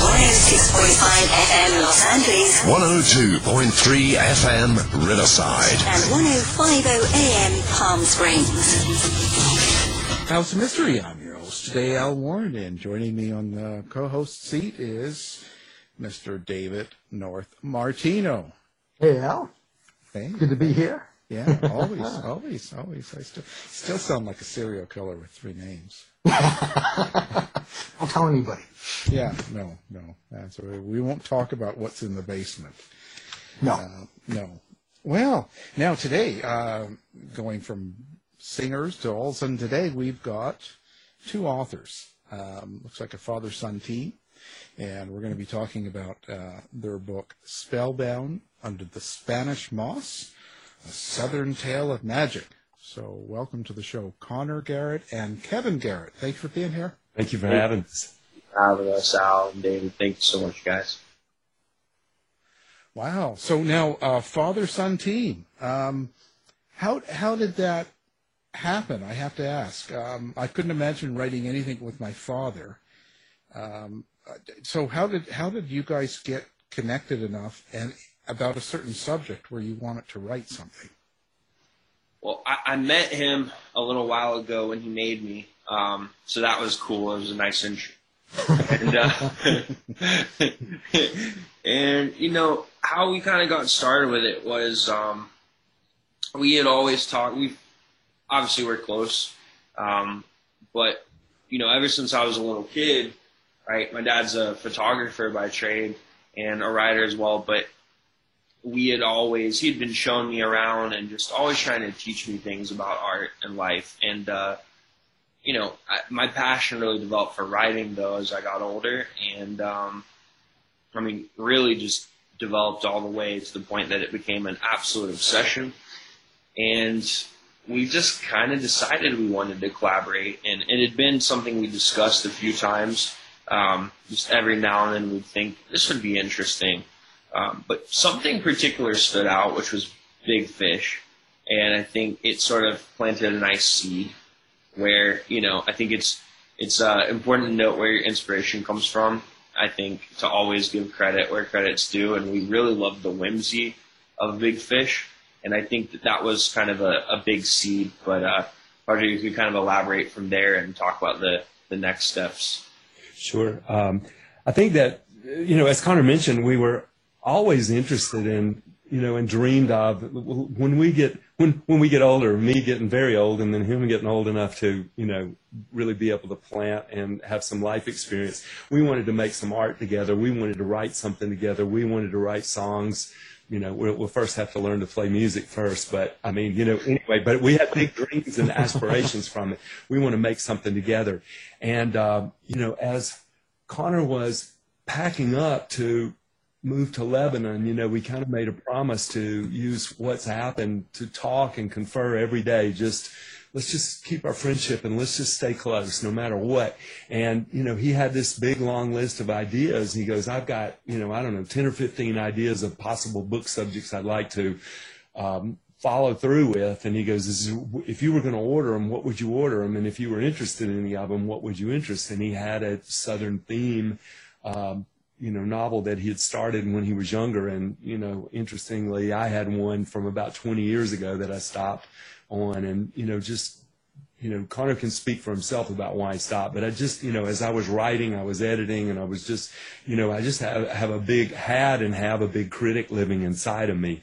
Heard 106.5 FM Los Angeles 102.3 FM Riverside. and 1050 AM Palm Springs. House of Mystery. I'm your host today, Al Warren, and joining me on the co-host seat is Mr. David North Martino. Hey Al, Hey, good to be here. yeah, always, always, always. I still still sound like a serial killer with three names. Don't tell anybody. Yeah, no, no. That's we won't talk about what's in the basement. No. Uh, no. Well, now today, uh, going from singers to all of a sudden today, we've got two authors. Um, looks like a father-son team, and we're going to be talking about uh, their book "Spellbound Under the Spanish Moss: A Southern Tale of Magic." So, welcome to the show, Connor Garrett and Kevin Garrett. Thanks for being here. Thank you for having us. Having us, Al and David. Thank you so much, guys. Wow. So now, uh, father son team. Um, how how did that happen? I have to ask. Um, I couldn't imagine writing anything with my father. Um, uh, so how did how did you guys get connected enough and about a certain subject where you wanted to write something? Well, I, I met him a little while ago when he made me, um, so that was cool. It was a nice intro. and, uh, and you know how we kind of got started with it was um, we had always talked. We obviously we're close, um, but you know ever since I was a little kid, right? My dad's a photographer by trade and a writer as well, but we had always he had been showing me around and just always trying to teach me things about art and life and uh you know I, my passion really developed for writing though as i got older. And um i mean really just developed all the way to the point that it became an absolute obsession. And we just kind of decided we wanted to collaborate. And it had been something we discussed a few times. Um, just every now and then we'd think this would be interesting. Um, but something particular stood out, which was Big Fish, and I think it sort of planted a nice seed. Where you know, I think it's it's uh, important to note where your inspiration comes from. I think to always give credit where credit's due, and we really love the whimsy of Big Fish, and I think that that was kind of a, a big seed. But uh, Roger, you could kind of elaborate from there and talk about the the next steps. Sure. Um, I think that, you know, as Connor mentioned, we were always interested in, you know, and dreamed of when we get when when we get older, me getting very old, and then him getting old enough to you know really be able to plant and have some life experience. We wanted to make some art together. We wanted to write something together. We wanted to write songs. You know, we'll, first have to learn to play music first, but I mean, you know, anyway. But we had big dreams and aspirations from it. We want to make something together, and uh, you know, as Connor was packing up to moved to Lebanon, you know, we kind of made a promise to use what's happened to talk and confer every day. Just let's just keep our friendship and let's just stay close no matter what. And, you know, he had this big long list of ideas. He goes, I've got, you know, I don't know, 10 or 15 ideas of possible book subjects I'd like to um, follow through with. And he goes, if you were going to order them, what would you order them? And if you were interested in any of them, what would you interest? And he had a Southern theme um, you know, novel that he had started when he was younger. And, you know, interestingly, I had one from about 20 years ago that I stopped on. And, you know, just, you know, Connor can speak for himself about why I stopped. But I just, you know, as I was writing, I was editing, and I was just, you know, I just have, have a big, had and have a big critic living inside of me.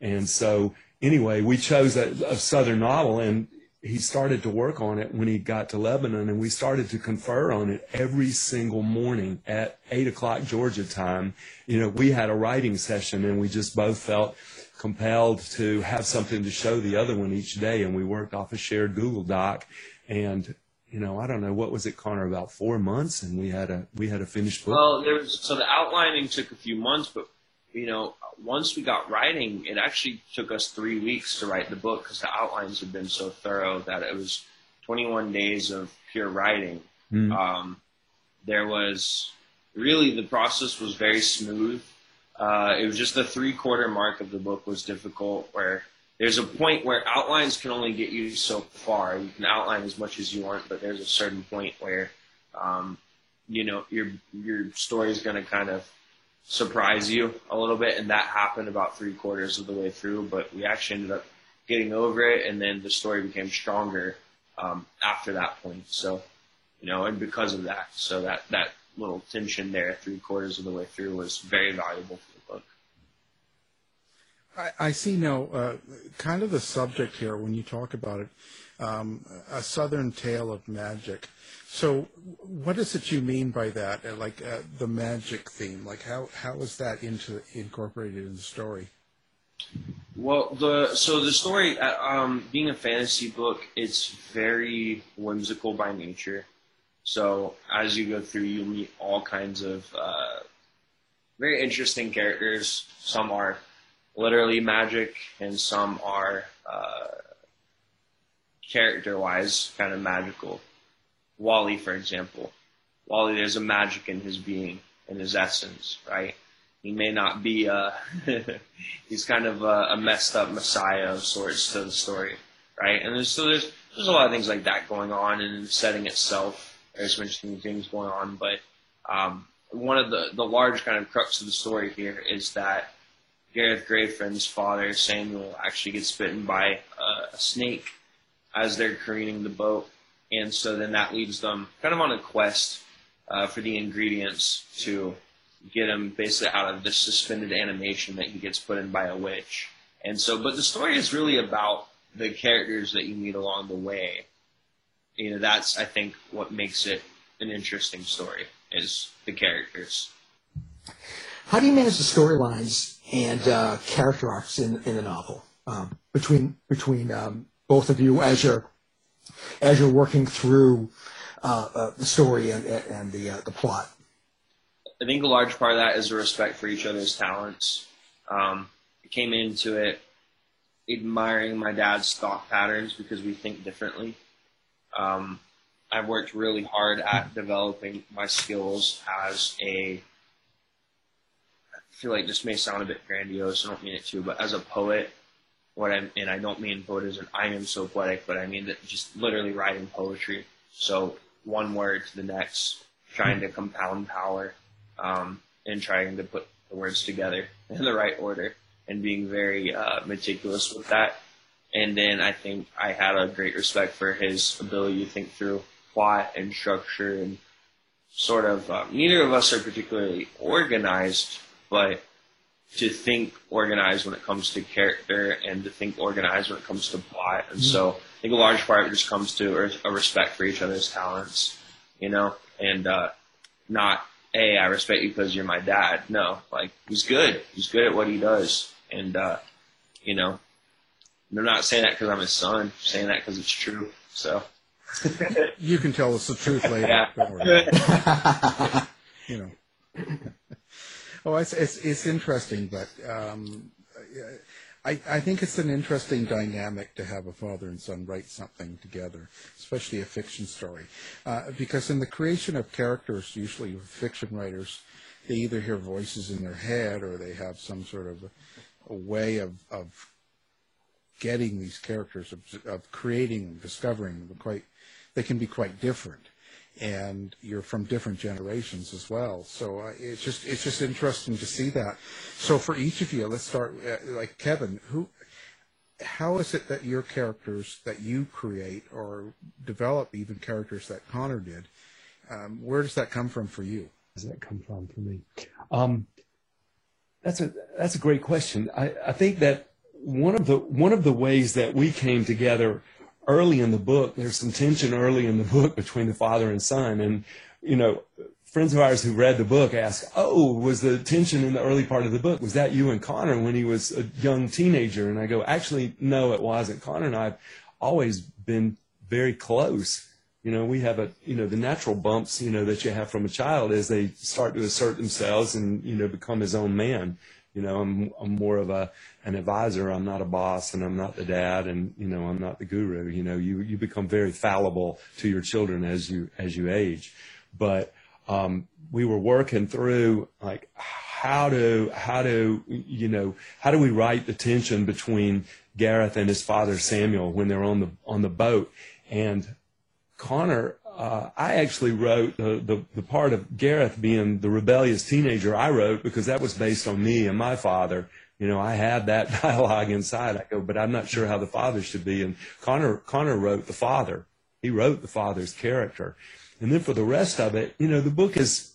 And so, anyway, we chose a, a Southern novel, and he started to work on it when he got to Lebanon, and we started to confer on it every single morning at eight o'clock Georgia time. You know, we had a writing session, and we just both felt compelled to have something to show the other one each day, and we worked off a shared Google Doc, and you know, I don't know what was it, Connor, about four months, and we had a we had a finished book. Well, there was so the outlining took a few months, but you know, once we got writing, it actually took us three weeks to write the book because the outlines had been so thorough that it was 21 days of pure writing. Mm. Um, there was really the process was very smooth. Uh, it was just the three quarter mark of the book was difficult where there's a point where outlines can only get you so far. You can outline as much as you want, but there's a certain point where, um, you know, your, your story is going to kind of surprise you a little bit, and that happened about three quarters of the way through. But we actually ended up getting over it, and then the story became stronger um, after that point. So, you know, and because of that, so that that little tension there, three quarters of the way through, was very valuable for the book. I, I see now, uh, kind of the subject here when you talk about it, um, a Southern tale of magic. So, what is it you mean by that? Uh, like uh, the magic theme? Like how how is that into incorporated in the story? Well, the so the story, uh, um, being a fantasy book, it's very whimsical by nature. So as you go through, you meet all kinds of uh, very interesting characters. Some are literally magic, and some are uh, character-wise kind of magical. Wally, for example. Wally, there's a magic in his being, in his essence, right? He may not be a, he's kind of a, a, messed up messiah of sorts to the story, right? And there's, so there's, there's a lot of things like that going on in the setting itself. There's some interesting things going on, but, um, one of the, the large kind of crux of the story here is that Gareth Grayfriend's father, Samuel, actually gets bitten by a, a snake as they're careening the boat and so then that leaves them kind of on a quest uh, for the ingredients to get him basically out of this suspended animation that he gets put in by a witch. And so, but the story is really about the characters that you meet along the way. You know, that's I think what makes it an interesting story is the characters. How do you manage the storylines and uh, character arcs in in the novel um, between between um, both of you as you're as you're working through uh, uh, the story and, and the uh, the plot? I think a large part of that is a respect for each other's talents. Um, I came into it admiring my dad's thought patterns because we think differently. Um, I've worked really hard at developing my skills as a. I feel like this may sound a bit grandiose. I don't mean it to, but as a poet, what I'm, and I don't mean as I am so poetic, but I mean that just literally writing poetry. So one word to the next, trying to compound power, um, and trying to put the words together in the right order, and being very uh, meticulous with that. And then I think I had a great respect for his ability to think through plot and structure and sort of. Uh, neither of us are particularly organized, but to think organized when it comes to character and to think organized when it comes to plot. And so I think a large part of it just comes to a respect for each other's talents, you know, and uh, not, hey, I respect you because you're my dad. No, like he's good. He's good at what he does. And, uh, you know, I'm not saying that because I'm his son. I'm saying that because it's true. So. you can tell us the truth later. Yeah. you know. Oh, it's, it's, it's interesting, but um, I, I think it's an interesting dynamic to have a father and son write something together, especially a fiction story, uh, because in the creation of characters, usually fiction writers, they either hear voices in their head or they have some sort of a, a way of, of getting these characters, of, of creating them, discovering them, quite they can be quite different and you're from different generations as well. So uh, it's just it's just interesting to see that. So for each of you, let's start uh, like Kevin. Who, how is it that your characters that you create or develop, even characters that Connor did, um, where does that come from for you? Does that come from for me? Um, that's a that's a great question. I, I think that one of the one of the ways that we came together early in the book, there's some tension early in the book between the father and son. And, you know, friends of ours who read the book ask, Oh, was the tension in the early part of the book, was that you and Connor when he was a young teenager? And I go, Actually, no, it wasn't. Connor and I have always been very close. You know, we have a, you know, the natural bumps, you know, that you have from a child as they start to assert themselves and, you know, become his own man. You know, I'm, I'm more of a, an advisor. I'm not a boss and I'm not the dad and, you know, I'm not the guru. You know, you, you become very fallible to your children as you, as you age. But, um, we were working through like how to, how to, you know, how do we write the tension between Gareth and his father Samuel when they're on the, on the boat and Connor uh, I actually wrote the, the, the part of Gareth being the rebellious teenager. I wrote because that was based on me and my father. You know, I had that dialogue inside. I go, but I'm not sure how the father should be. And Connor Connor wrote the father. He wrote the father's character. And then for the rest of it, you know, the book is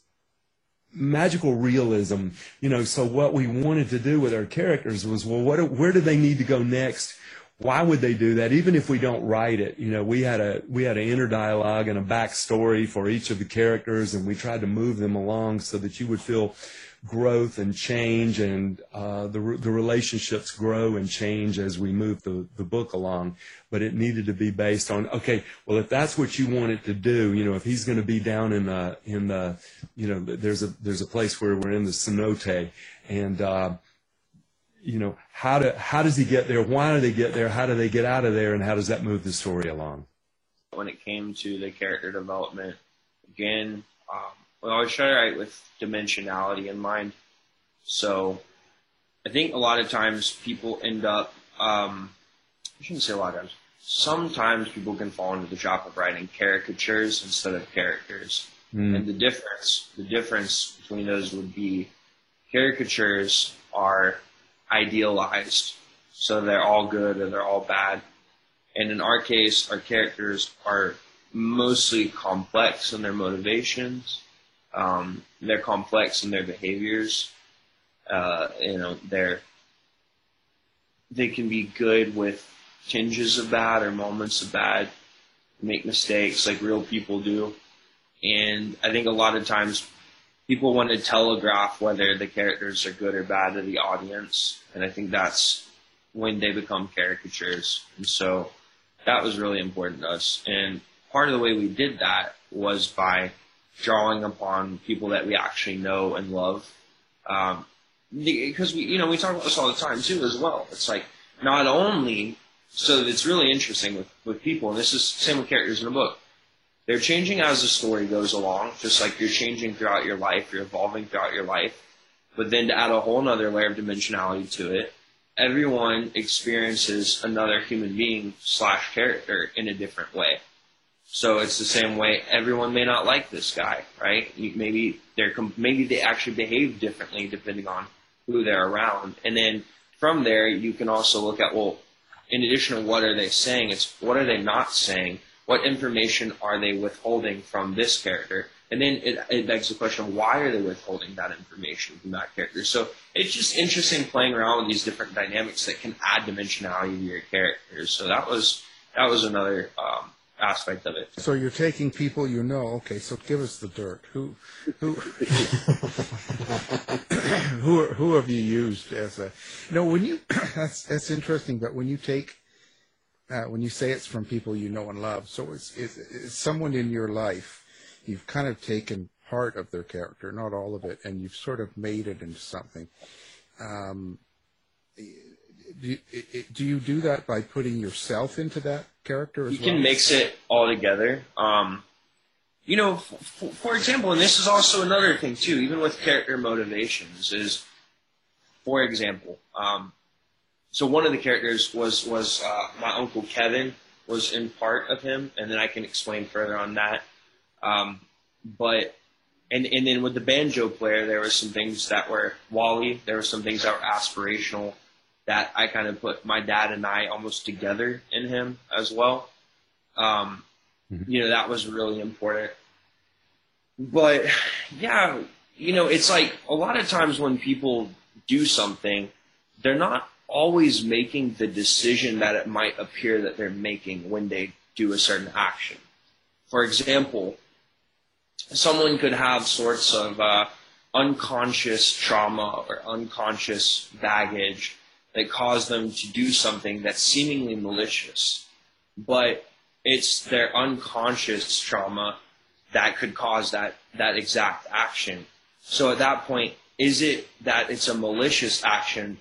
magical realism. You know, so what we wanted to do with our characters was, well, what, where do they need to go next? why would they do that? Even if we don't write it, you know, we had a we had an inner dialogue and a backstory for each of the characters, and we tried to move them along so that you would feel growth and change, and uh, the the relationships grow and change as we move the the book along. But it needed to be based on okay, well, if that's what you want it to do, you know, if he's going to be down in the in the, you know, there's a there's a place where we're in the cenote, and uh, you know, how do how does he get there? Why do they get there? How do they get out of there? And how does that move the story along? When it came to the character development, again, um, we always try to write with dimensionality in mind. So, I think a lot of times people end up. Um, I shouldn't say a lot of times. Sometimes people can fall into the trap of writing caricatures instead of characters. Mm. And the difference, the difference between those would be caricatures are idealized. So they're all good or they're all bad. And in our case, our characters are mostly complex in their motivations. Um, they're complex in their behaviors. Uh, you know, they're they can be good with tinges of bad or moments of bad, make mistakes like real people do. And I think a lot of times people want to telegraph whether the characters are good or bad to the audience, and I think that's when they become caricatures. And so that was really important to us. And part of the way we did that was by drawing upon people that we actually know and love. Um, because we, you know, we talk about this all the time too, as well. It's like not only so it's really interesting with with people, and this is same with characters in a book. They're changing as the story goes along, just like you're changing throughout your life, you're evolving throughout your life. But then to add a whole other layer of dimensionality to it, everyone experiences another human being slash character in a different way. So it's the same way everyone may not like this guy, right? Maybe they're maybe they actually behave differently depending on who they're around, and then from there you can also look at well, in addition to what are they saying, it's what are they not saying what information are they withholding from this character And then it, it begs the question, why are they withholding that information from that character? So it's just interesting playing around with these different dynamics that can add dimensionality to your characters. So that was that was another um, aspect of it. So you're taking people you know. Okay, so give us the dirt. Who, who, who, who have you used as a? Know, when you that's that's interesting. But when you take, uh, when you say it's from people you know and love, so it's, it's, it's someone in your life. You've kind of taken part of their character, not all of it, and you've sort of made it into something. Um, do, do you do that by putting yourself into that character as you well? can mix it all together. Um, you know, f- for example, and this is also another thing too, even with character motivations, is, for example, um, so one of the characters was was uh, my uncle Kevin was in part of him, and then I can explain further on that. Um, but and and then with the banjo player, there were some things that were Wally. There were some things that were aspirational that I kind of put my dad and I almost together in him as well. Um, Mm-hmm. You know, that was really important. But yeah, you know, it's like a lot of times when people do something, they're not always making the decision that it might appear that they're making when they do a certain action. For example, someone could have sorts of uh, unconscious trauma or unconscious baggage that cause them to do something that's seemingly malicious, but it's their unconscious trauma that could cause that, that exact action. So at that point, is it that it's a malicious action?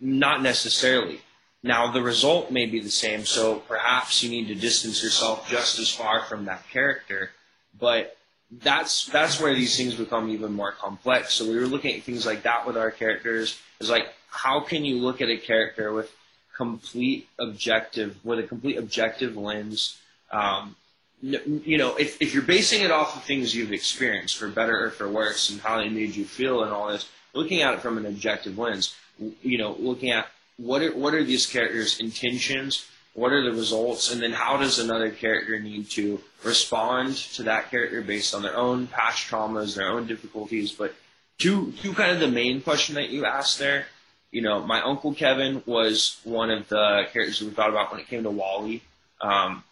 Not necessarily. Now, the result may be the same, so perhaps you need to distance yourself just as far from that character, but that's that's where these things become even more complex. So we were looking at things like that with our characters. It's like how can you look at a character with complete objective, with a complete objective lens? Um, you know, if if you're basing it off of things you've experienced, for better or for worse, and how they made you feel and all this, looking at it from an objective lens, you know, looking at what are what are these characters' intentions what are the results, and then how does another character need to respond to that character based on their own past traumas, their own difficulties. But to to kind of the main question that you asked there, you know, my uncle Kevin was one of the characters we thought about when it came to Wally. Um,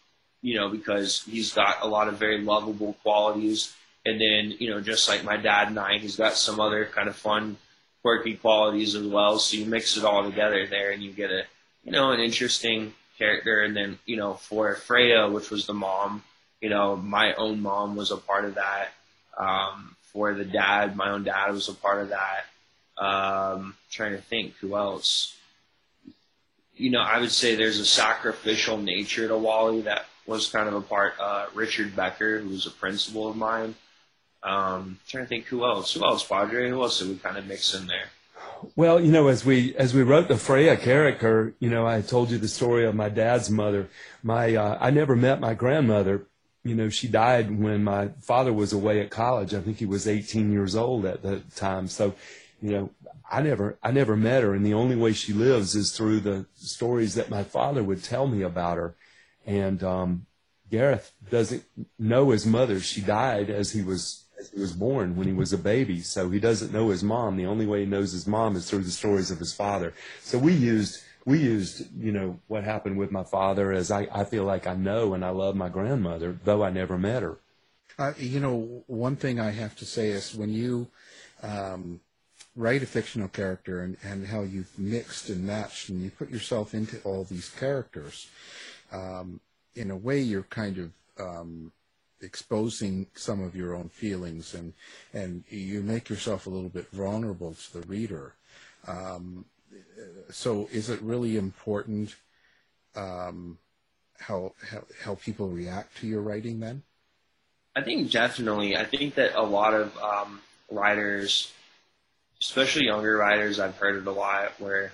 you know, because he's got a lot of very lovable qualities, and then you know, just like my dad and I, he's got some other kind of fun, quirky qualities as well. So you mix it all together there, and you get a you know an interesting character. And then, you know, for Freya, which was the mom, you know, my own mom was a part of that. Um, for the dad, my own dad was a part of that. Um, trying to think who else. You know, I would say there's a sacrificial nature to Wally that was kind of a part. Uh, Richard Becker, who was a principal of mine. Um, trying to think who else. Who else, Padre? Who else did we kind of mix in there? Well, you know, as we as we wrote the Freya character, you know, I told you the story of my dad's mother. My uh, I never met my grandmother. You know, she died when my father was away at college. I think he was 18 years old at the time. So, you know, I never I never met her, and the only way she lives is through the stories that my father would tell me about her. And um, Gareth doesn't know his mother. She died as he was as he was born when he was a baby. So he doesn't know his mom. The only way he knows his mom is through the stories of his father. So we used we used, you know, what happened with my father as I, I feel like I know and I love my grandmother, though I never met her. Uh, you know, one thing I have to say is when you um, write a fictional character and, and how you've mixed and matched and you put yourself into all these characters, um, in a way you're kind of um, exposing some of your own feelings and and you make yourself a little bit vulnerable to the reader. Um, so is it really important um, how, how how people react to your writing then? I think definitely. I think that a lot of um, writers, especially younger writers, I've heard it a lot where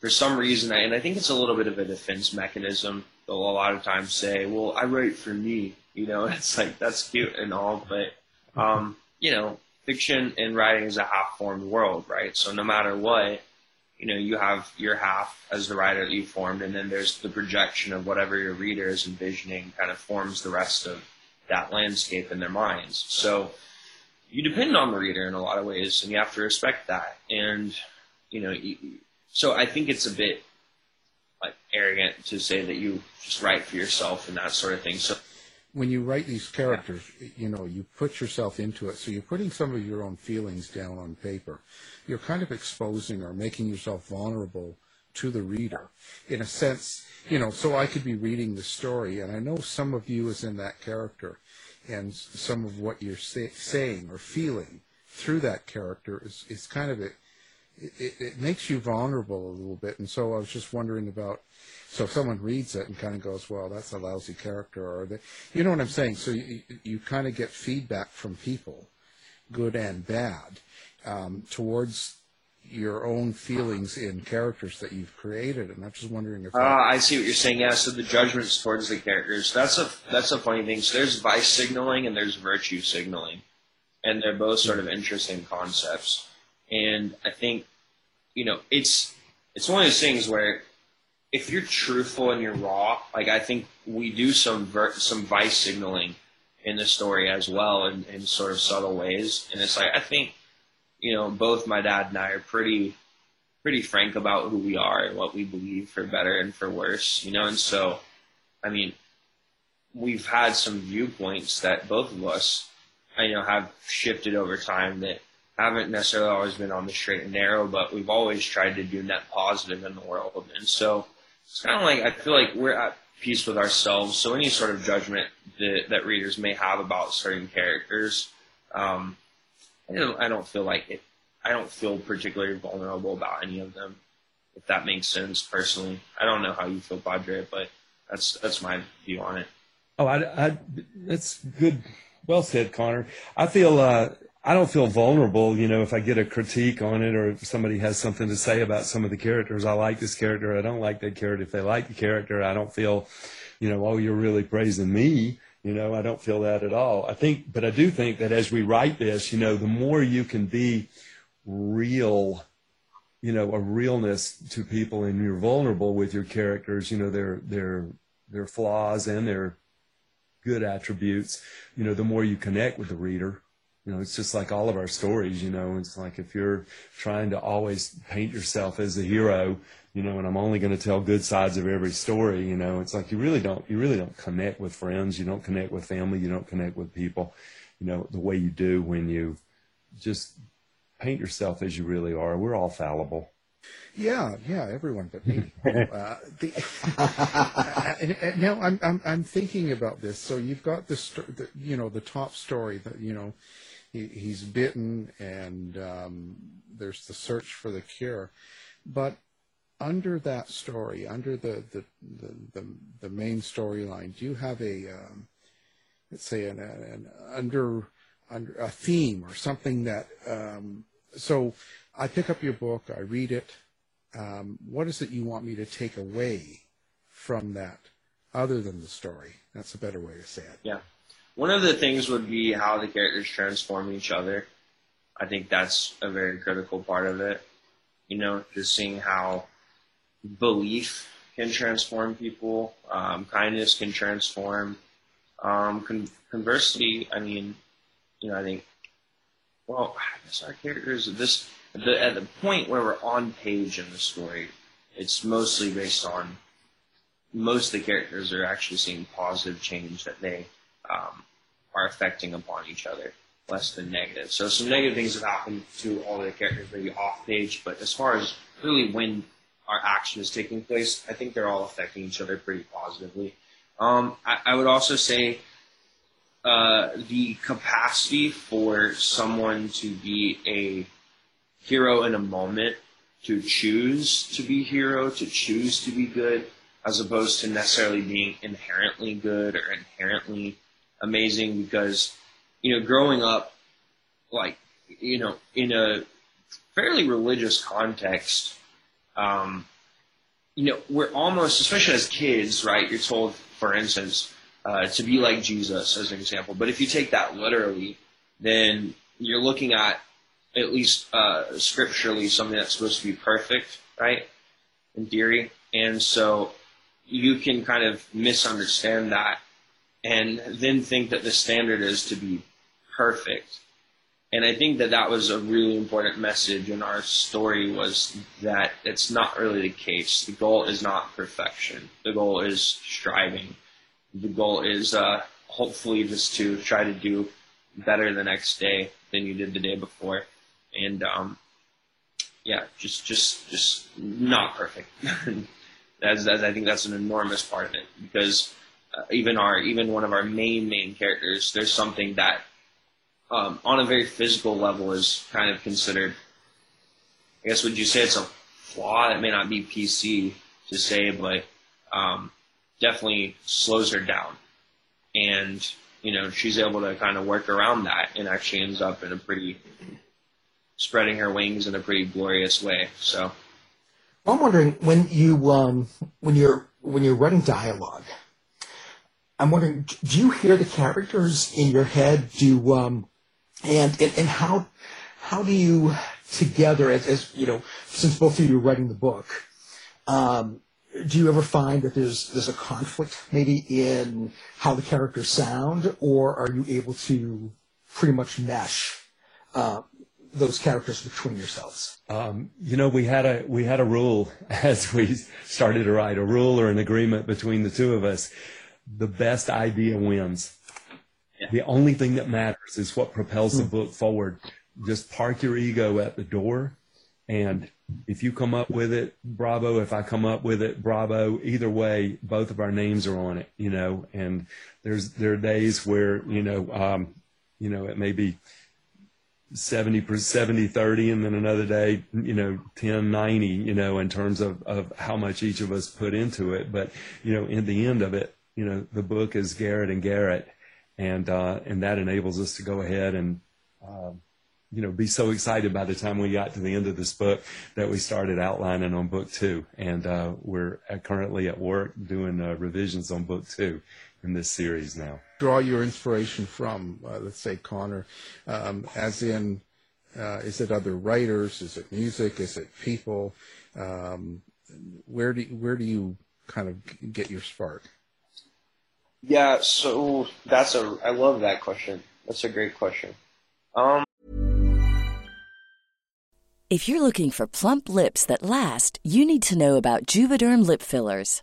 for some reason, and I think it's a little bit of a defense mechanism. They'll a lot of times say, "Well, I write for me," you know. It's like that's cute and all, but um, you know, fiction and writing is a half-formed world, right? So no matter what, you know, you have your half as the writer that you formed, and then there's the projection of whatever your reader is envisioning, kind of forms the rest of that landscape in their minds. So you depend on the reader in a lot of ways, and you have to respect that. And you know, you, so I think it's a bit like arrogant to say that you just write for yourself and that sort of thing. So when you write these characters, you know, you put yourself into it. So you're putting some of your own feelings down on paper. You're kind of exposing or making yourself vulnerable to the reader in a sense, you know, so I could be reading the story and I know some of you is in that character and some of what you're say, saying or feeling through that character is, is kind of it, it, it makes you vulnerable a little bit. And so I was just wondering about, so if someone reads it and kind of goes, well, that's a lousy character or they, you know what I'm saying? So you, you kind of get feedback from people, good and bad, um, towards your own feelings in characters that you've created, and I'm just wondering if. Uh, I see what you're saying. Yeah, so the judgments towards the characters. That's a that's a funny thing. So there's vice signaling and there's virtue signaling, and they're both sort of interesting concepts. And I think, you know, it's it's one of those things where if you're truthful and you're raw, like I think we do some ver- some vice signaling in the story as well, in, in sort of subtle ways. And it's like I think you know, both my dad and I are pretty pretty frank about who we are and what we believe for better and for worse, you know, and so I mean we've had some viewpoints that both of us I know have shifted over time that haven't necessarily always been on the straight and narrow, but we've always tried to do net positive in the world. And so it's kind of like I feel like we're at peace with ourselves. So any sort of judgment that, that readers may have about certain characters, um, I don't, feel like it. I don't feel particularly vulnerable about any of them, if that makes sense. Personally, I don't know how you feel, Padre, but that's that's my view on it. Oh, I, I that's good. Well said, Connor. I feel uh, I don't feel vulnerable. You know, if I get a critique on it or if somebody has something to say about some of the characters, I like this character. I don't like that character. If they like the character, I don't feel, you know, oh, you're really praising me you know, I don't feel that at all. I think, but I do think that as we write this, you know, the more you can be real, you know, a realness to people and you're vulnerable with your characters, you know, their, their, their flaws and their good attributes, you know, the more you connect with the reader. You know, it's just like all of our stories, you know, it's like if you're trying to always paint yourself as a hero, you know, and I'm only going to tell good sides of every story, you know, it's like you really don't, you really don't connect with friends, you don't connect with family, you don't connect with people, you know, the way you do when you just paint yourself as you really are. We're all fallible. Yeah, yeah, everyone but me. uh, the, now I'm, I'm I'm thinking about this. So you've got the, the you know the top story that you know he, he's bitten and um, there's the search for the cure, but under that story, under the the the, the, the main storyline, do you have a um, let's say an, an, under under a theme or something that um, so I pick up your book, I read it. Um, what is it you want me to take away from that, other than the story? That's a better way to say it. Yeah, one of the things would be how the characters transform each other. I think that's a very critical part of it. You know, just seeing how belief can transform people. Um, kindness can transform. Um, con- conversely, I mean, you know, I think, well, I guess our characters this at the, at the point where we're on page in the story, it's mostly based on most of the characters are actually seeing positive change that they um, are affecting upon each other, less than negative. So some negative things have happened to all the characters maybe off page, but as far as really when our action is taking place, I think they're all affecting each other pretty positively. Um, I, I, would also say uh, the capacity for someone to be a hero in a moment, to choose to be hero, to choose to be good, as opposed to necessarily being inherently good or inherently amazing. Because you know, growing up, like you know, in a fairly religious context, um, you know, we're almost, especially as kids, right? You're told, for instance, uh, to be like Jesus, as an example. But if you take that literally, then you're looking at, at least uh, scripturally, something that's supposed to be perfect, right? In theory. And so you can kind of misunderstand that and then think that the standard is to be perfect. And I think that that was a really important message in our story was that it's not really the case. The goal is not perfection. The goal is striving. The goal is uh, hopefully just to try to do better the next day than you did the day before. And um, yeah, just just just not perfect. as, as I think that's an enormous part of it because uh, even our even one of our main main characters, there's something that um, on a very physical level is kind of considered. I guess would you say it's a flaw that may not be PC to say, but um, definitely slows her down, and you know she's able to kind of work around that and actually ends up in a pretty spreading her wings in a pretty glorious way. So. I'm wondering when you um, when you're when you're writing dialogue. I'm wondering, do you hear the characters in your head? Do um, and, and and how how do you together as, as you know since both of you are writing the book um, do you ever find that there's there's a conflict maybe in how the characters sound? Or are you able to pretty much mesh uh, those characters between yourselves? Um, you know we had a we had a rule as we started to write a rule or an agreement between the two of us. The best idea wins the only thing that matters is what propels the hmm. book forward. Just park your ego at the door. And if you come up with it, bravo. If I come up with it, bravo. Either way, both of our names are on it, you know, and there's, there are days where, you know, um, you know, it may be 70 70 30 and then another day you know 10 90 you know in terms of of how much each of us put into it but you know in the end of it you know the book is garrett and garrett and uh, and that enables us to go ahead and um, you know be so excited by the time we got to the end of this book that we started outlining on book two, and uh, we're currently at work doing uh, revisions on book two in this series now. Draw your inspiration from, uh, let's say, Connor, um, as in. Uh, is it other writers? Is it music? Is it people? Um, where do where do you kind of get your spark? Yeah, so that's a I love that question. That's a great question. Um If you're looking for plump lips that last, you need to know about Juvederm lip fillers.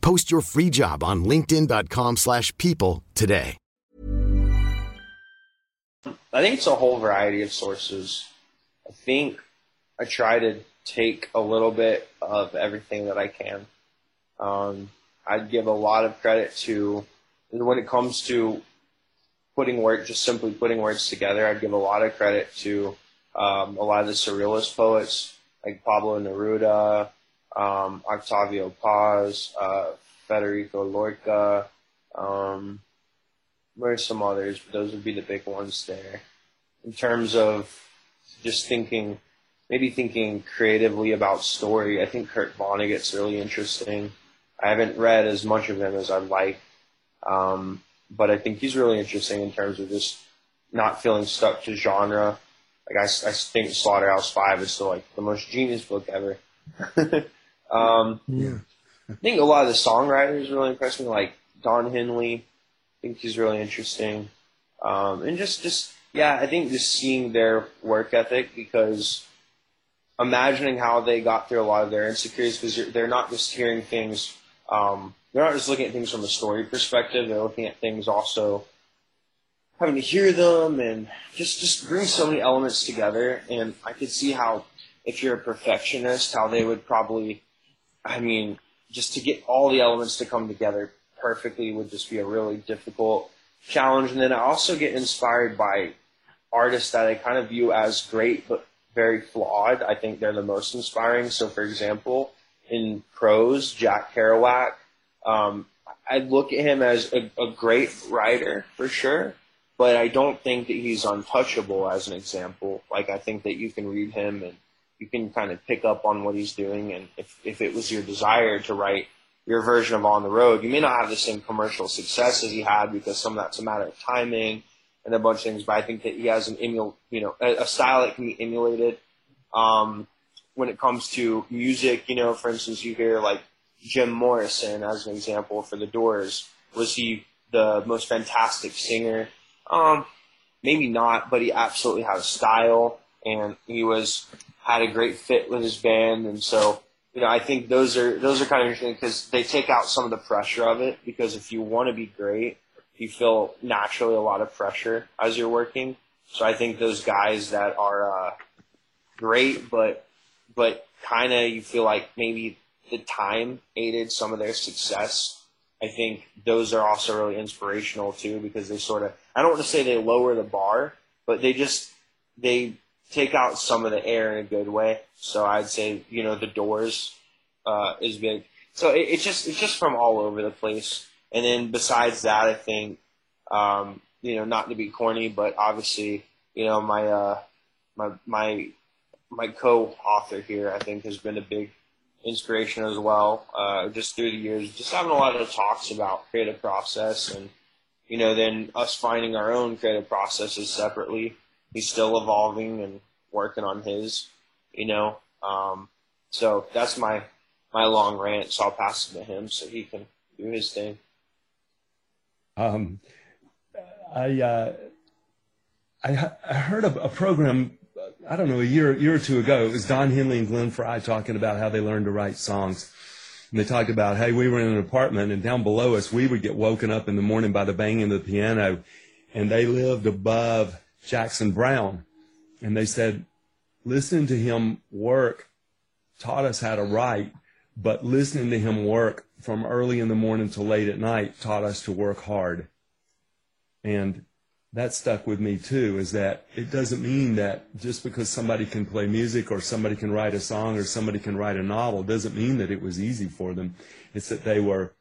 Post your free job on linkedin.com/people slash people today. I think it's a whole variety of sources. I think I try to take a little bit of everything that I can. Um, I'd give a lot of credit to when it comes to putting work, just simply putting words together. I'd give a lot of credit to um, a lot of the surrealist poets like Pablo Neruda, um, Octavio Paz, uh, Federico Lorca. Um, there's some others, but those would be the big ones there. In terms of just thinking, maybe thinking creatively about story, I think Kurt Vonnegut's really interesting. I haven't read as much of him as I'd like, um, but I think he's really interesting in terms of just not feeling stuck to genre. Like I, I think Slaughterhouse Five is still like the most genius book ever. um, Yeah. I think a lot of the songwriters really impressed me, like Don Henley. I think he's really interesting. Um, and just, just, yeah, I think just seeing their work ethic because imagining how they got through a lot of their insecurities because they're not just hearing things, um, they're not just looking at things from a story perspective, they're looking at things also having to hear them and just, just bring so many elements together. And I could see how if you're a perfectionist, how they would probably, I mean, just to get all the elements to come together perfectly would just be a really difficult challenge. And then I also get inspired by artists that I kind of view as great but very flawed. I think they're the most inspiring. So, for example, in prose, Jack Kerouac, um, I look at him as a, a great writer for sure, but I don't think that he's untouchable as an example. Like, I think that you can read him and you can kind of pick up on what he's doing. And if, if it was your desire to write your version of On the Road, you may not have the same commercial success as he had because some of that's a matter of timing and a bunch of things. But I think that he has an emul, you know, a, a style that can be emulated. Um, when it comes to music, you know, for instance, you hear like Jim Morrison as an example for the Doors. Was he the most fantastic singer? Um, maybe not, but he absolutely had a style and he was had a great fit with his band, and so you know I think those are those are kind of interesting because they take out some of the pressure of it. Because if you want to be great, you feel naturally a lot of pressure as you're working. So I think those guys that are uh, great, but but kind of you feel like maybe the time aided some of their success. I think those are also really inspirational too because they sort of I don't want to say they lower the bar, but they just they take out some of the air in a good way. So I'd say you know the Doors uh, is big. So it, it's just it's just from all over the place. And then besides that, I think um, you know not to be corny, but obviously you know my uh, my my my co-author here I think has been a big inspiration as well. Uh, just through the years, just having a lot of talks about creative process and you know then us finding our own creative processes separately he's still evolving and working on his, you know. Um, so that's my my long rant. So I'll pass it to him so he can do his thing. Um, I, uh, I I heard a, a program. I don't know a year year or two ago. It was Don Henley and Glenn Frey talking about how they learned to write songs. And they talked about, hey, we were in an apartment, and down below us, we would get woken up in the morning by the banging of the piano, and they lived above Jackson Browne. And they said, listening to him work taught us how to write, but listening to him work from early in the morning till late at night taught us to work hard. And that stuck with me too, is that it doesn't mean that just because somebody can play music or somebody can write a song or somebody can write a novel doesn't mean that it was easy for them. It's that they were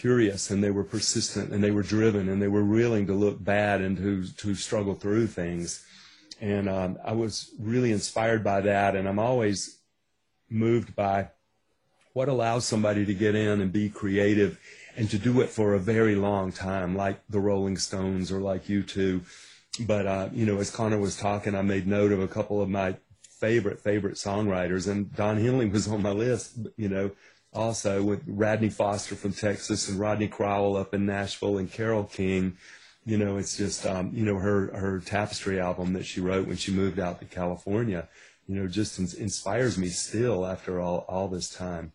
curious and they were persistent and they were driven and they were willing to look bad and to, to struggle through things. And um, I was really inspired by that. And I'm always moved by what allows somebody to get in and be creative and to do it for a very long time, like the Rolling Stones or like U2 But, uh, you know, as Connor was talking, I made note of a couple of my favorite, favorite songwriters, and Don Henley was on my list, you know, also with Radney Foster from Texas and Rodney Crowell up in Nashville and Carole King you know, it's just, um, you know, her, her tapestry album that she wrote when she moved out to California, you know, just in, inspires me still after all, all this time.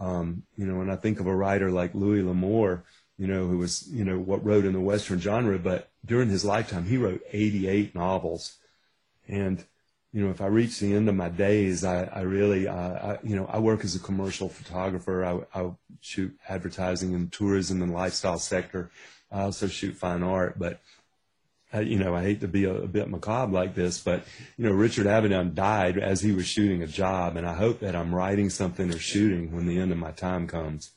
Um, you know, when I think of a writer like Louis L'Amour, you know, who was, you know, what wrote in the Western genre, but during his lifetime, he wrote 88 novels. And, you know, if I reach the end of my days, I, I really, uh, I, you know, I work as a commercial photographer. I, I shoot advertising and tourism and lifestyle sector. I also shoot fine art, but uh, you know, I hate to be a, a, bit macabre like this, but you know, Richard Avedon died as he was shooting a job, and I hope that I'm writing something or shooting when the end of my time comes.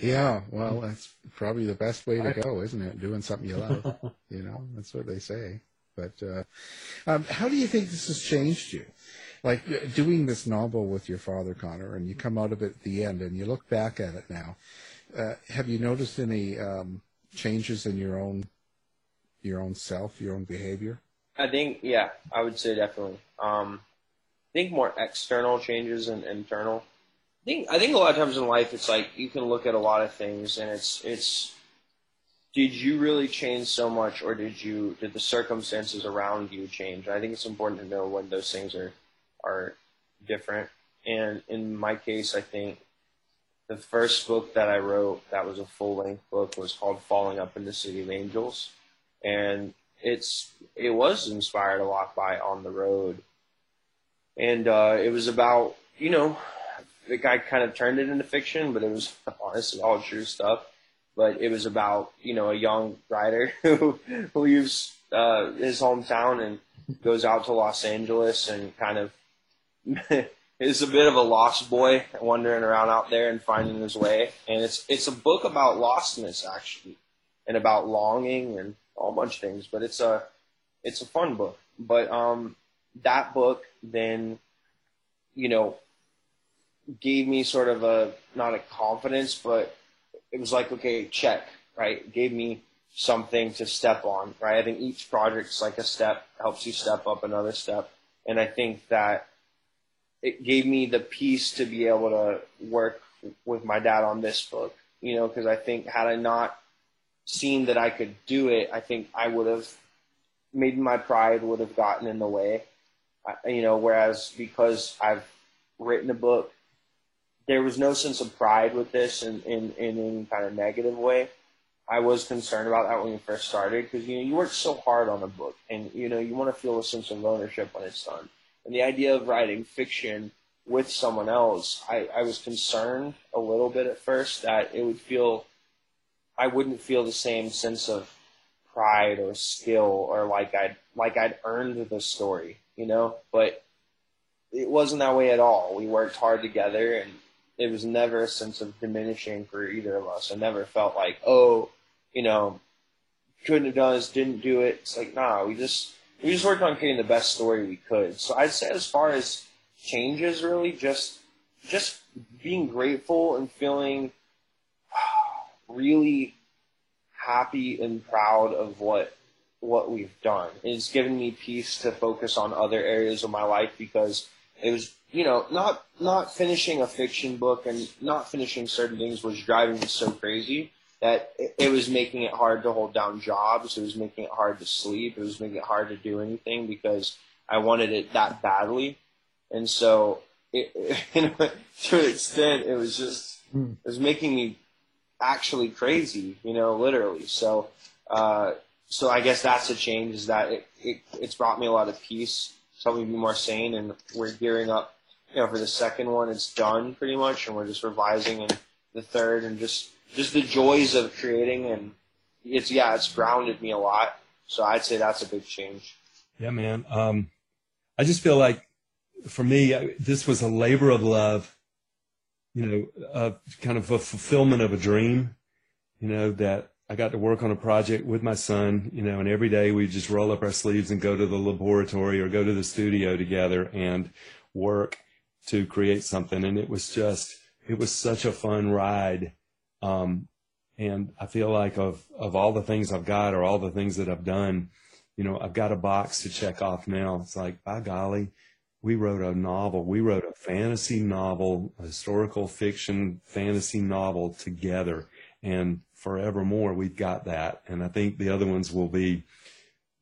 Yeah, well, that's probably the best way to go, isn't it? Doing something you love. you know, that's what they say. But uh, um, how do you think this has changed you? Like doing this novel with your father, Connor, and you come out of it at the end, and you look back at it now. Uh, have you noticed any um, changes in your own your own self, your own behavior? I think, yeah, I would say definitely. Um, I think more external changes and internal. I think I think a lot of times in life, it's like you can look at a lot of things, and it's it's. Did you really change so much, or did you did the circumstances around you change? I think it's important to know when those things are are different. And in my case, I think the first book that I wrote that was a full length book was called Falling Up in the City of Angels. And it's it was inspired a lot by On the Road. And uh, it was about, you know, the guy kind of turned it into fiction, but it was honestly all true stuff. But it was about, you know, a young writer who, who leaves uh, his hometown and goes out to Los Angeles and kind of is a bit of a lost boy wandering around out there and finding his way. And it's it's a book about lostness actually, and about longing and a whole bunch of things. But it's a it's a fun book. But um, that book then, you know, gave me sort of a not a confidence, but it was like okay, check, right? It gave me something to step on, right? I think each project's like a step, helps you step up another step, and I think that it gave me the peace to be able to work with my dad on this book, you know, because I think had I not seen that I could do it, I think I would have, maybe my pride would have gotten in the way, you know, whereas because I've written a book, there was no sense of pride with this in, in, in any kind of negative way. I was concerned about that when we first started because, you know, you work so hard on a book and, you know, you want to feel a sense of ownership when it's done. And the idea of writing fiction with someone else, I, I was concerned a little bit at first that it would feel, I wouldn't feel the same sense of pride or skill or like I'd, like I'd earned the story, you know, but it wasn't that way at all. We worked hard together and it was never a sense of diminishing for either of us. I never felt like, oh, you know, couldn't have done this, didn't do it. It's like, nah, we just, we just worked on creating the best story we could. So I'd say as far as changes, really, just just being grateful and feeling really happy and proud of what what we've done. It's given me peace to focus on other areas of my life because it was, you know, not not finishing a fiction book and not finishing certain things was driving me so crazy that it, was making it hard to hold down jobs. It was making it hard to sleep. It was making it hard to do anything because I wanted it that badly. And so, it, it, to an extent, it was just it was making me actually crazy, you know, literally. So, uh, so I guess that's a change is that it, it it's brought me a lot of peace. Helped me be more sane, and we're gearing up. You know, for the second one, it's done pretty much, and we're just revising and the third, and just just the joys of creating and it's yeah, it's grounded me a lot. So I'd say that's a big change. Yeah, man. Um, I just feel like for me, this was a labor of love. You know, uh, kind of a fulfillment of a dream. You know that I got to work on a project with my son. You know, and every day we just roll up our sleeves and go to the laboratory or go to the studio together and work to create something. And it was just, it was such a fun ride um, and I feel like of, of all the things I've got or all the things that I've done, you know, I've got a box to check off now. It's like, by golly, we wrote a novel. We wrote a fantasy novel, a historical fiction fantasy novel together. and forevermore we've got that. And I think the other ones will be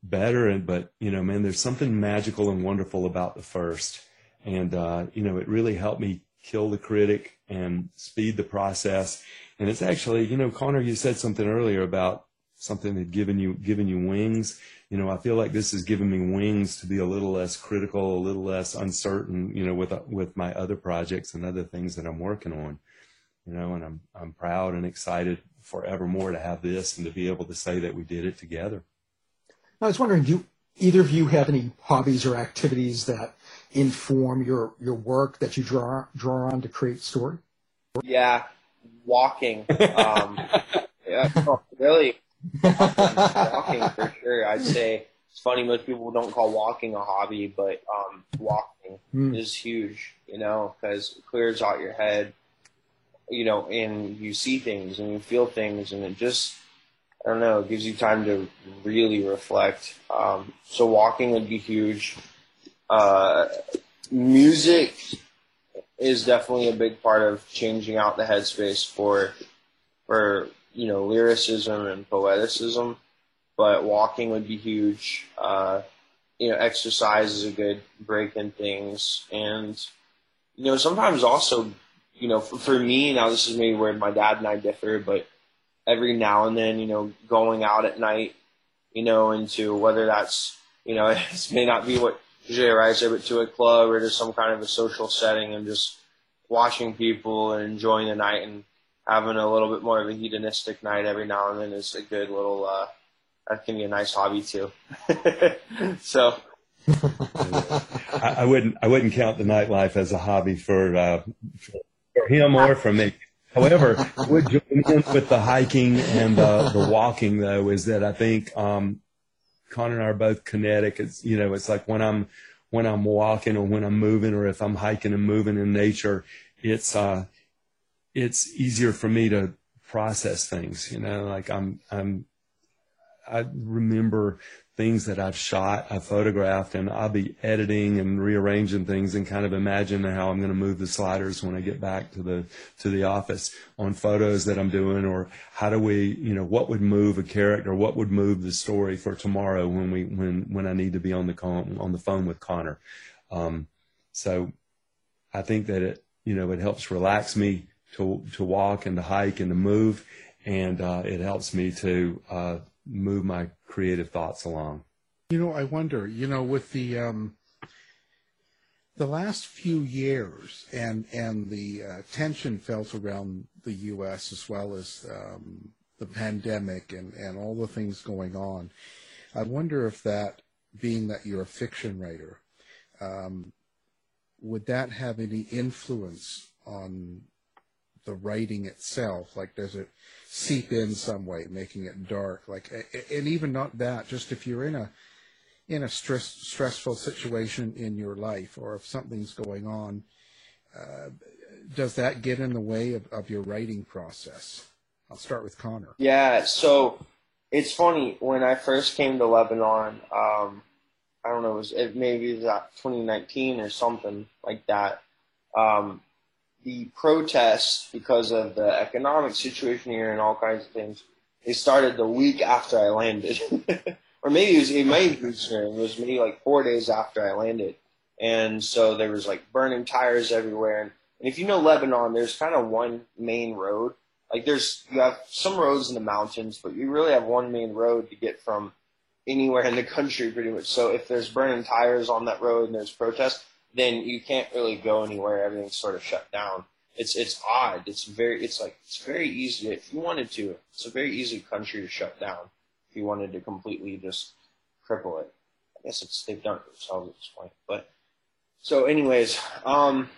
better. And but you know, man, there's something magical and wonderful about the first, and uh, you know, it really helped me kill the critic and speed the process. And it's actually, you know, Connor, you said something earlier about something that given you given you wings. You know, I feel like this has given me wings to be a little less critical, a little less uncertain. You know, with with my other projects and other things that I'm working on. You know, and I'm I'm proud and excited forevermore to have this and to be able to say that we did it together. I was wondering, do either of you have any hobbies or activities that inform your your work that you draw draw on to create story? Yeah, walking. Um, yeah, really, walking for sure. I'd say it's funny most people don't call walking a hobby, but um, walking Hmm. is huge. You know, because it clears out your head. You know, and you see things and you feel things, and it just I don't know, it gives you time to really reflect. Um, so walking would be huge. Uh, music is definitely a big part of changing out the headspace for for you know lyricism and poeticism. But walking would be huge. Uh, you know, exercise is a good break in things, and you know sometimes also, you know, for, for me now this is maybe where my dad and I differ, but every now and then, you know, going out at night, you know, into whether that's, you know, it may not be what usually arrives but to a club or to some kind of a social setting and just watching people and enjoying the night and having a little bit more of a hedonistic night every now and then is a good little, uh, that can be a nice hobby too. so, I, I wouldn't I wouldn't count the nightlife as a hobby for uh, for him or for me. However, would join in with the hiking and uh, the walking though is that I think um, Connor and I are both kinetic. It's you know it's like when I'm when I'm walking or when I'm moving or if I'm hiking and moving in nature, it's uh it's easier for me to process things. You know, like I'm I'm I remember things that I've shot, I've photographed, and I'll be editing and rearranging things and kind of imagine how I'm going to move the sliders when I get back to the to the office on photos that I'm doing, or how do we, you know, what would move a character, what would move the story for tomorrow when we when when I need to be on the con- on the phone with Connor. Um, so I think that it you know it helps relax me to to walk and to hike and to move, and uh, it helps me to uh, move my creative thoughts along. You know, I wonder, you know, with the um, the last few years and and the uh, tension felt around the U.S. as well as um, the pandemic and and all the things going on, I wonder if that, being that you're a fiction writer, um, would that have any influence on the writing itself? Like, does it seep in some way, making it dark? Like, and even not that, just if you're in a in a stress stressful situation in your life, or if something's going on, uh, does that get in the way of, of your writing process? I'll start with Connor. Yeah, so it's funny when I first came to Lebanon. Um, I don't know, it was it maybe it was 2019 or something like that. Um, the protests because of the economic situation here and all kinds of things. They started the week after I landed, or maybe it was it might be sooner. It was maybe like four days after I landed, and so there was like burning tires everywhere. And, and if you know Lebanon, there's kind of one main road. Like there's you have some roads in the mountains, but you really have one main road to get from anywhere in the country pretty much. So if there's burning tires on that road and there's protests, then you can't really go anywhere. Everything's sort of shut down. It's it's odd. It's very it's like it's very easy if you wanted to. It's a very easy country to shut down if you wanted to completely just cripple it. I guess it's they've done it themselves at this point. But so anyways, um,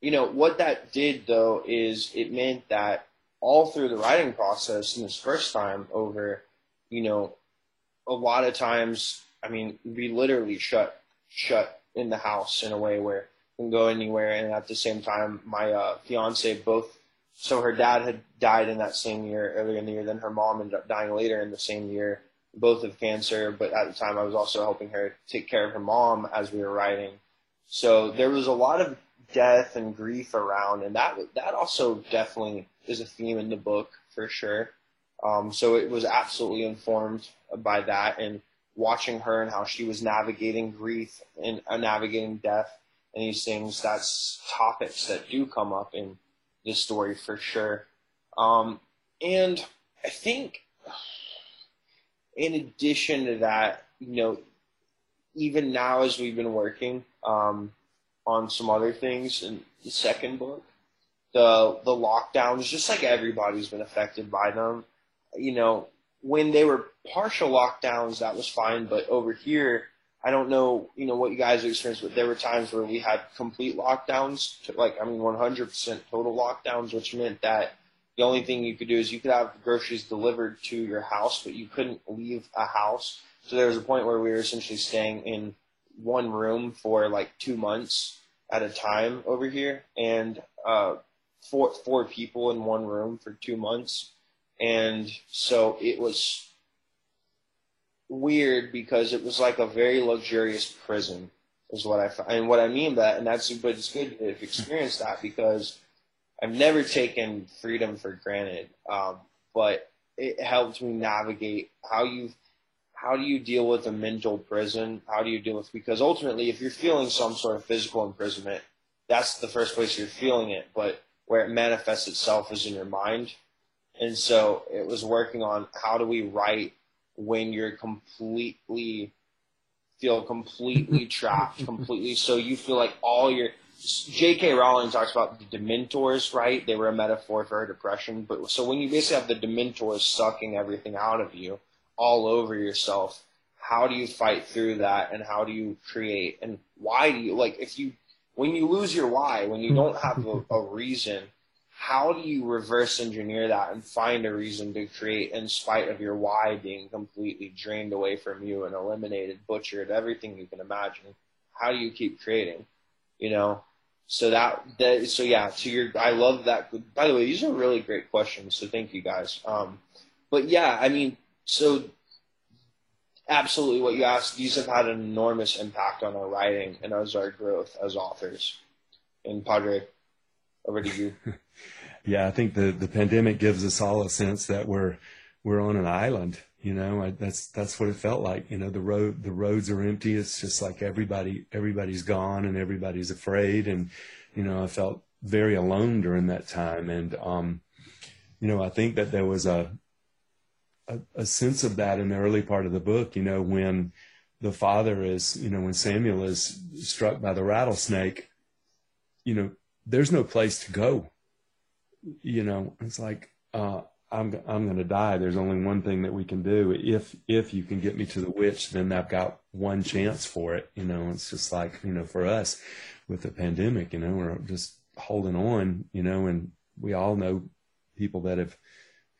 you know what that did though is it meant that all through the writing process in this first time over, you know, a lot of times, I mean, we literally shut shut in the house in a way where we can go anywhere, and at the same time, my uh, fiance both. So her dad had died in that same year, earlier in the year. Then her mom ended up dying later in the same year, both of cancer. But at the time, I was also helping her take care of her mom as we were writing. So there was a lot of death and grief around, and that that also definitely is a theme in the book for sure. Um, so it was absolutely informed by that, and watching her and how she was navigating grief and uh, navigating death and these things. That's topics that do come up in this story for sure. Um, and I think, in addition to that, you know, even now as we've been working um, on some other things in the second book, the the lockdowns, just like everybody's been affected by them. You know, when they were partial lockdowns, that was fine, but over here, I don't know, you know, what you guys experienced, but there were times where we had complete lockdowns, to, like I mean, 100% total lockdowns, which meant that the only thing you could do is you could have groceries delivered to your house, but you couldn't leave a house. So there was a point where we were essentially staying in one room for like two months at a time over here, and uh, four four people in one room for two months, and so it was weird because it was like a very luxurious prison, is what I. And what I mean by that, and that's but it's good to have experienced that because I've never taken freedom for granted, um, but it helped me navigate how you how do you deal with a mental prison? How do you deal with because ultimately, if you're feeling some sort of physical imprisonment, that's the first place you're feeling it, but where it manifests itself is in your mind. And so it was working on how do we write when you're completely feel completely trapped, completely. So you feel like all your J.K. Rowling talks about the Dementors, right? They were a metaphor for her depression. But so when you basically have the Dementors sucking everything out of you, all over yourself, how do you fight through that, and how do you create, and why do you like if you when you lose your why, when you don't have a, a reason how do you reverse engineer that and find a reason to create in spite of your why being completely drained away from you and eliminated, butchered, everything you can imagine? How do you keep creating? You know? So that, that so yeah, to your I love that by the way, these are really great questions, so thank you guys. Um but yeah, I mean, so absolutely what you asked, these have had an enormous impact on our writing and as our growth as authors. And Padre, over to you. yeah, I think the the pandemic gives us all a sense that we're we're on an island. You know, I, that's that's what it felt like. You know, the road the roads are empty. It's just like everybody everybody's gone and everybody's afraid. And you know, I felt very alone during that time. And um, you know, I think that there was a, a a sense of that in the early part of the book. You know, when the father is, you know, when Samuel is struck by the rattlesnake, you know, there's no place to go. You know, it's like uh, I'm I'm going to die. There's only one thing that we can do. If if you can get me to the witch, then I've got one chance for it. You know, it's just like you know for us with the pandemic. You know, we're just holding on. You know, and we all know people that have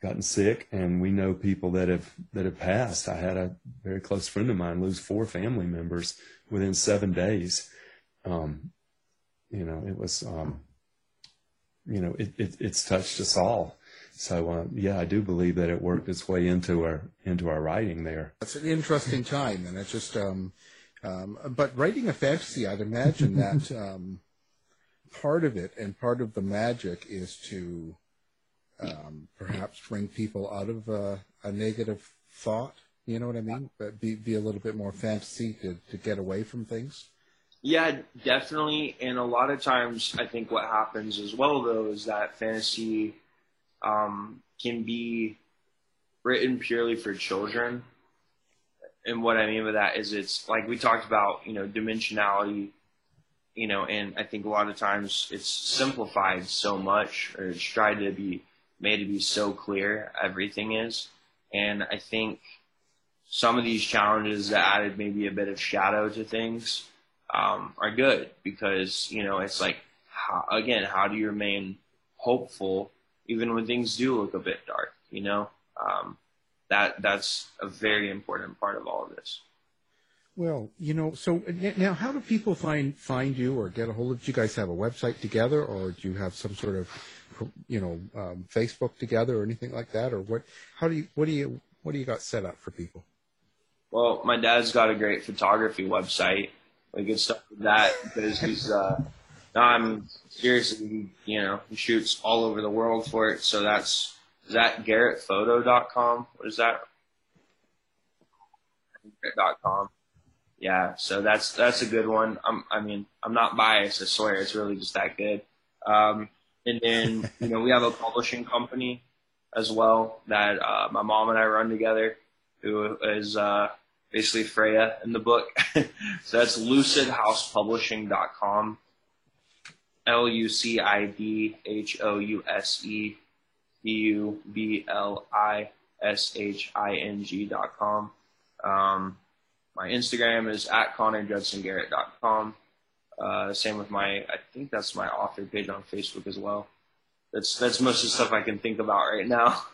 gotten sick and we know people that have that have passed. I had a very close friend of mine lose four family members within seven days. Um, you know, it was, um, you know, it, it, it's touched us all. So uh, yeah, I do believe that it worked its way into our into our writing there. It's an interesting time, and it's just. Um, um, but writing a fantasy, I'd imagine that um, part of it and part of the magic is to um, perhaps bring people out of a, a, negative thought. You know what I mean? But be be a little bit more fantasy to, to get away from things. Yeah, definitely. And a lot of times, I think what happens as well, though, is that fantasy um, can be written purely for children. And what I mean by that is it's like we talked about, you know, dimensionality, you know, and I think a lot of times it's simplified so much or it's tried to be made to be so clear, everything is. And I think some of these challenges that added maybe a bit of shadow to things um, are good because you know it's like how, again how do you remain hopeful even when things do look a bit dark you know? Um, that that's a very important part of all of this. Well you know so now how do people find find you or get a hold of you guys have a website together or do you have some sort of you know um, facebook together or anything like that? Or what how do you what do you what do you got set up for people? Well my dad's got a great photography website we get stuff with that because he's uh, I'm seriously, you know, he shoots all over the world for it. So that's is that GarrettPhoto.com? What is that? Garrett.com. Yeah, so that's that's a good one. I'm, I mean, I'm not biased. I swear, it's really just that good. Um, and then you know we have a publishing company as well that uh, my mom and I run together, who is uh, basically Freya in the book. so that's lucidhousepublishing.com. L U C I D H O U S E B U B L I S H I N G dot. Um, my Instagram is at ConnorJudsonGarrett.com. Uh, same with my, I think that's my author page on Facebook as well. That's that's most of the stuff I can think about right now.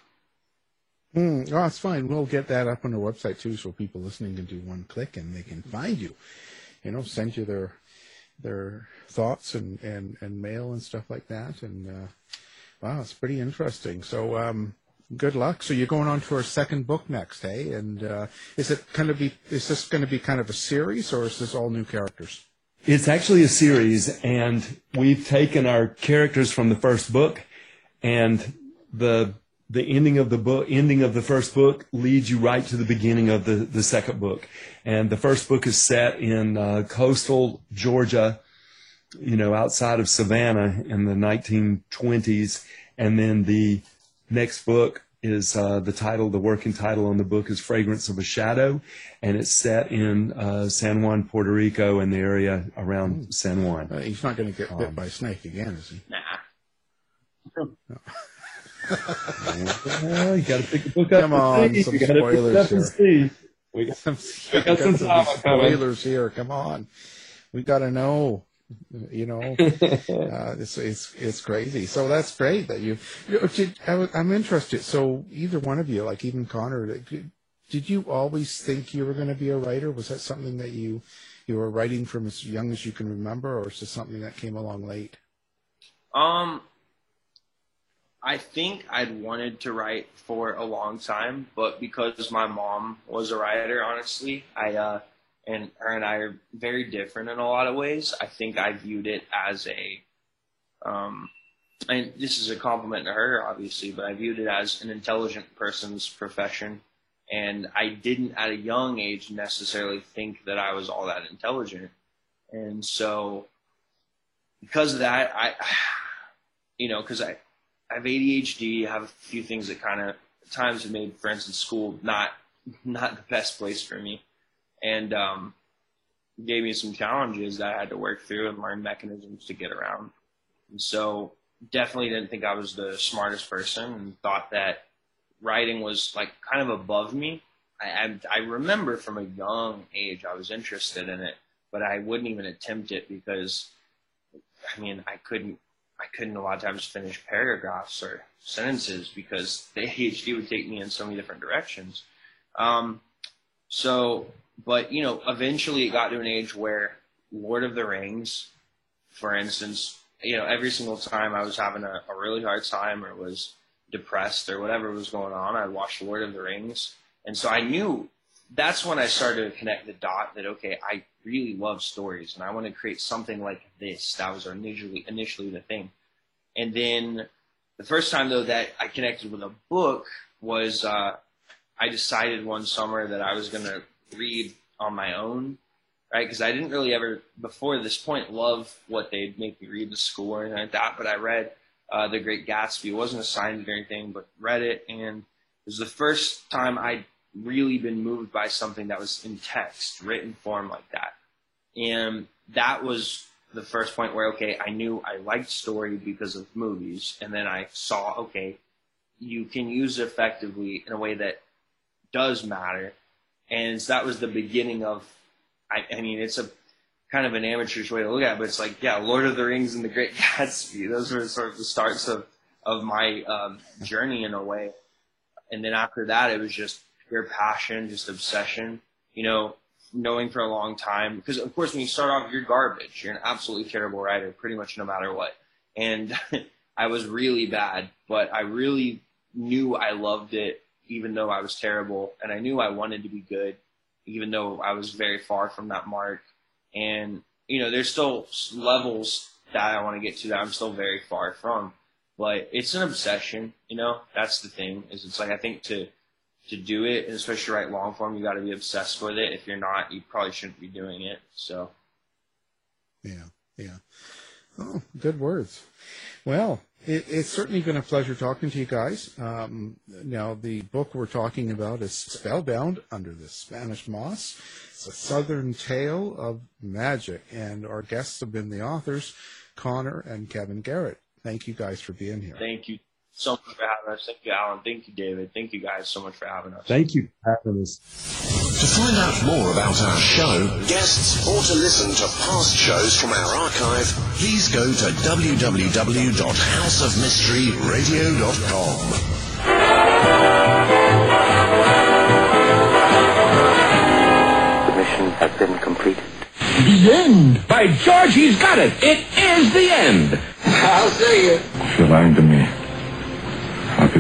Mm, oh, that's fine. We'll get that up on our website too, so people listening can do one click and they can find you. You know, send you their their thoughts and and and mail and stuff like that. And uh, wow, it's pretty interesting. So. um good luck. So you're going on to our second book next, hey? And uh, is it going to be? Is this going to be kind of a series, or is this all new characters? It's actually a series, and we've taken our characters from the first book, and the the ending of the book, ending of the first book, leads you right to the beginning of the the second book. And the first book is set in uh, coastal Georgia, you know, outside of Savannah in the 1920s, and then the next book is uh, the title, the working title on the book is Fragrance of a Shadow, and it's set in uh, San Juan, Puerto Rico, and the area around. San Juan. Uh, he's not going to get um, by a snake again, is he? Nah. No. well, you got to pick the book up. Come on, see. some spoilers here. See. We got some, we got, got some spoilers here. Come on, we got to know you know uh, it's it's it's crazy so that's great that you, you I, i'm interested so either one of you like even connor did, did you always think you were going to be a writer was that something that you you were writing from as young as you can remember or is this something that came along late um i think i'd wanted to write for a long time but because my mom was a writer honestly i uh and her and I are very different in a lot of ways. I think I viewed it as a, um, and this is a compliment to her, obviously, but I viewed it as an intelligent person's profession. And I didn't at a young age necessarily think that I was all that intelligent. And so because of that, I, you know, because I, I have ADHD, I have a few things that kind of times have made, for instance, school not not the best place for me and um, gave me some challenges that I had to work through and learn mechanisms to get around. And so definitely didn't think I was the smartest person and thought that writing was like kind of above me. I, I, I remember from a young age I was interested in it, but I wouldn't even attempt it because, I mean, I couldn't I couldn't a lot of times finish paragraphs or sentences because the ADHD would take me in so many different directions. Um, so but you know, eventually it got to an age where Lord of the Rings, for instance, you know, every single time I was having a, a really hard time or was depressed or whatever was going on, I'd watch Lord of the Rings. And so I knew that's when I started to connect the dot that okay, I really love stories and I want to create something like this. That was initially initially the thing. And then the first time though that I connected with a book was uh, I decided one summer that I was gonna read on my own, right? Because I didn't really ever, before this point, love what they'd make me read in school or anything like that. But I read uh, The Great Gatsby. It wasn't assigned or anything, but read it. And it was the first time I'd really been moved by something that was in text, written form like that. And that was the first point where, okay, I knew I liked story because of movies. And then I saw, okay, you can use it effectively in a way that does matter and so that was the beginning of. I, I mean, it's a kind of an amateurish way to look at it, but it's like, yeah, Lord of the Rings and The Great Gatsby. Those were sort of the starts of of my um, journey in a way. And then after that, it was just pure passion, just obsession. You know, knowing for a long time because of course when you start off, you're garbage. You're an absolutely terrible writer, pretty much no matter what. And I was really bad, but I really knew I loved it even though I was terrible, and I knew I wanted to be good, even though I was very far from that mark. And you know, there's still levels that I want to get to that I'm still very far from. But it's an obsession, you know. That's the thing. Is it's like I think to to do it, and especially write long form, you got to be obsessed with it. If you're not, you probably shouldn't be doing it. So. Yeah, yeah. Oh, good words. Well, it, it's certainly been a pleasure talking to you guys. Um, now, the book we're talking about is Spellbound Under the Spanish Moss. It's a southern tale of magic, and our guests have been the authors, Connor and Kevin Garrett. Thank you guys for being here. Thank you so much for having us. Thank you, Alan. Thank you, David. Thank you guys so much for having us. Thank you for having us. To find out more about our show, guests, or to listen to past shows from our archive, please go to www.houseofmysteryradio.com. The mission has been completed. The end. By George, he's got it. It is the end. I'll see you. If you're lying to me, I'll be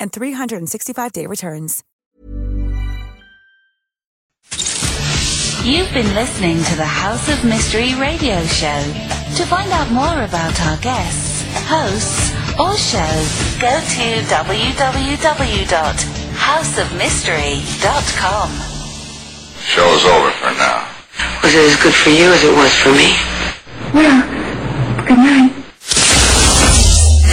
and 365-day returns. You've been listening to the House of Mystery radio show. To find out more about our guests, hosts, or shows, go to www.houseofmystery.com. Show is over for now. Was it as good for you as it was for me? Well, good night.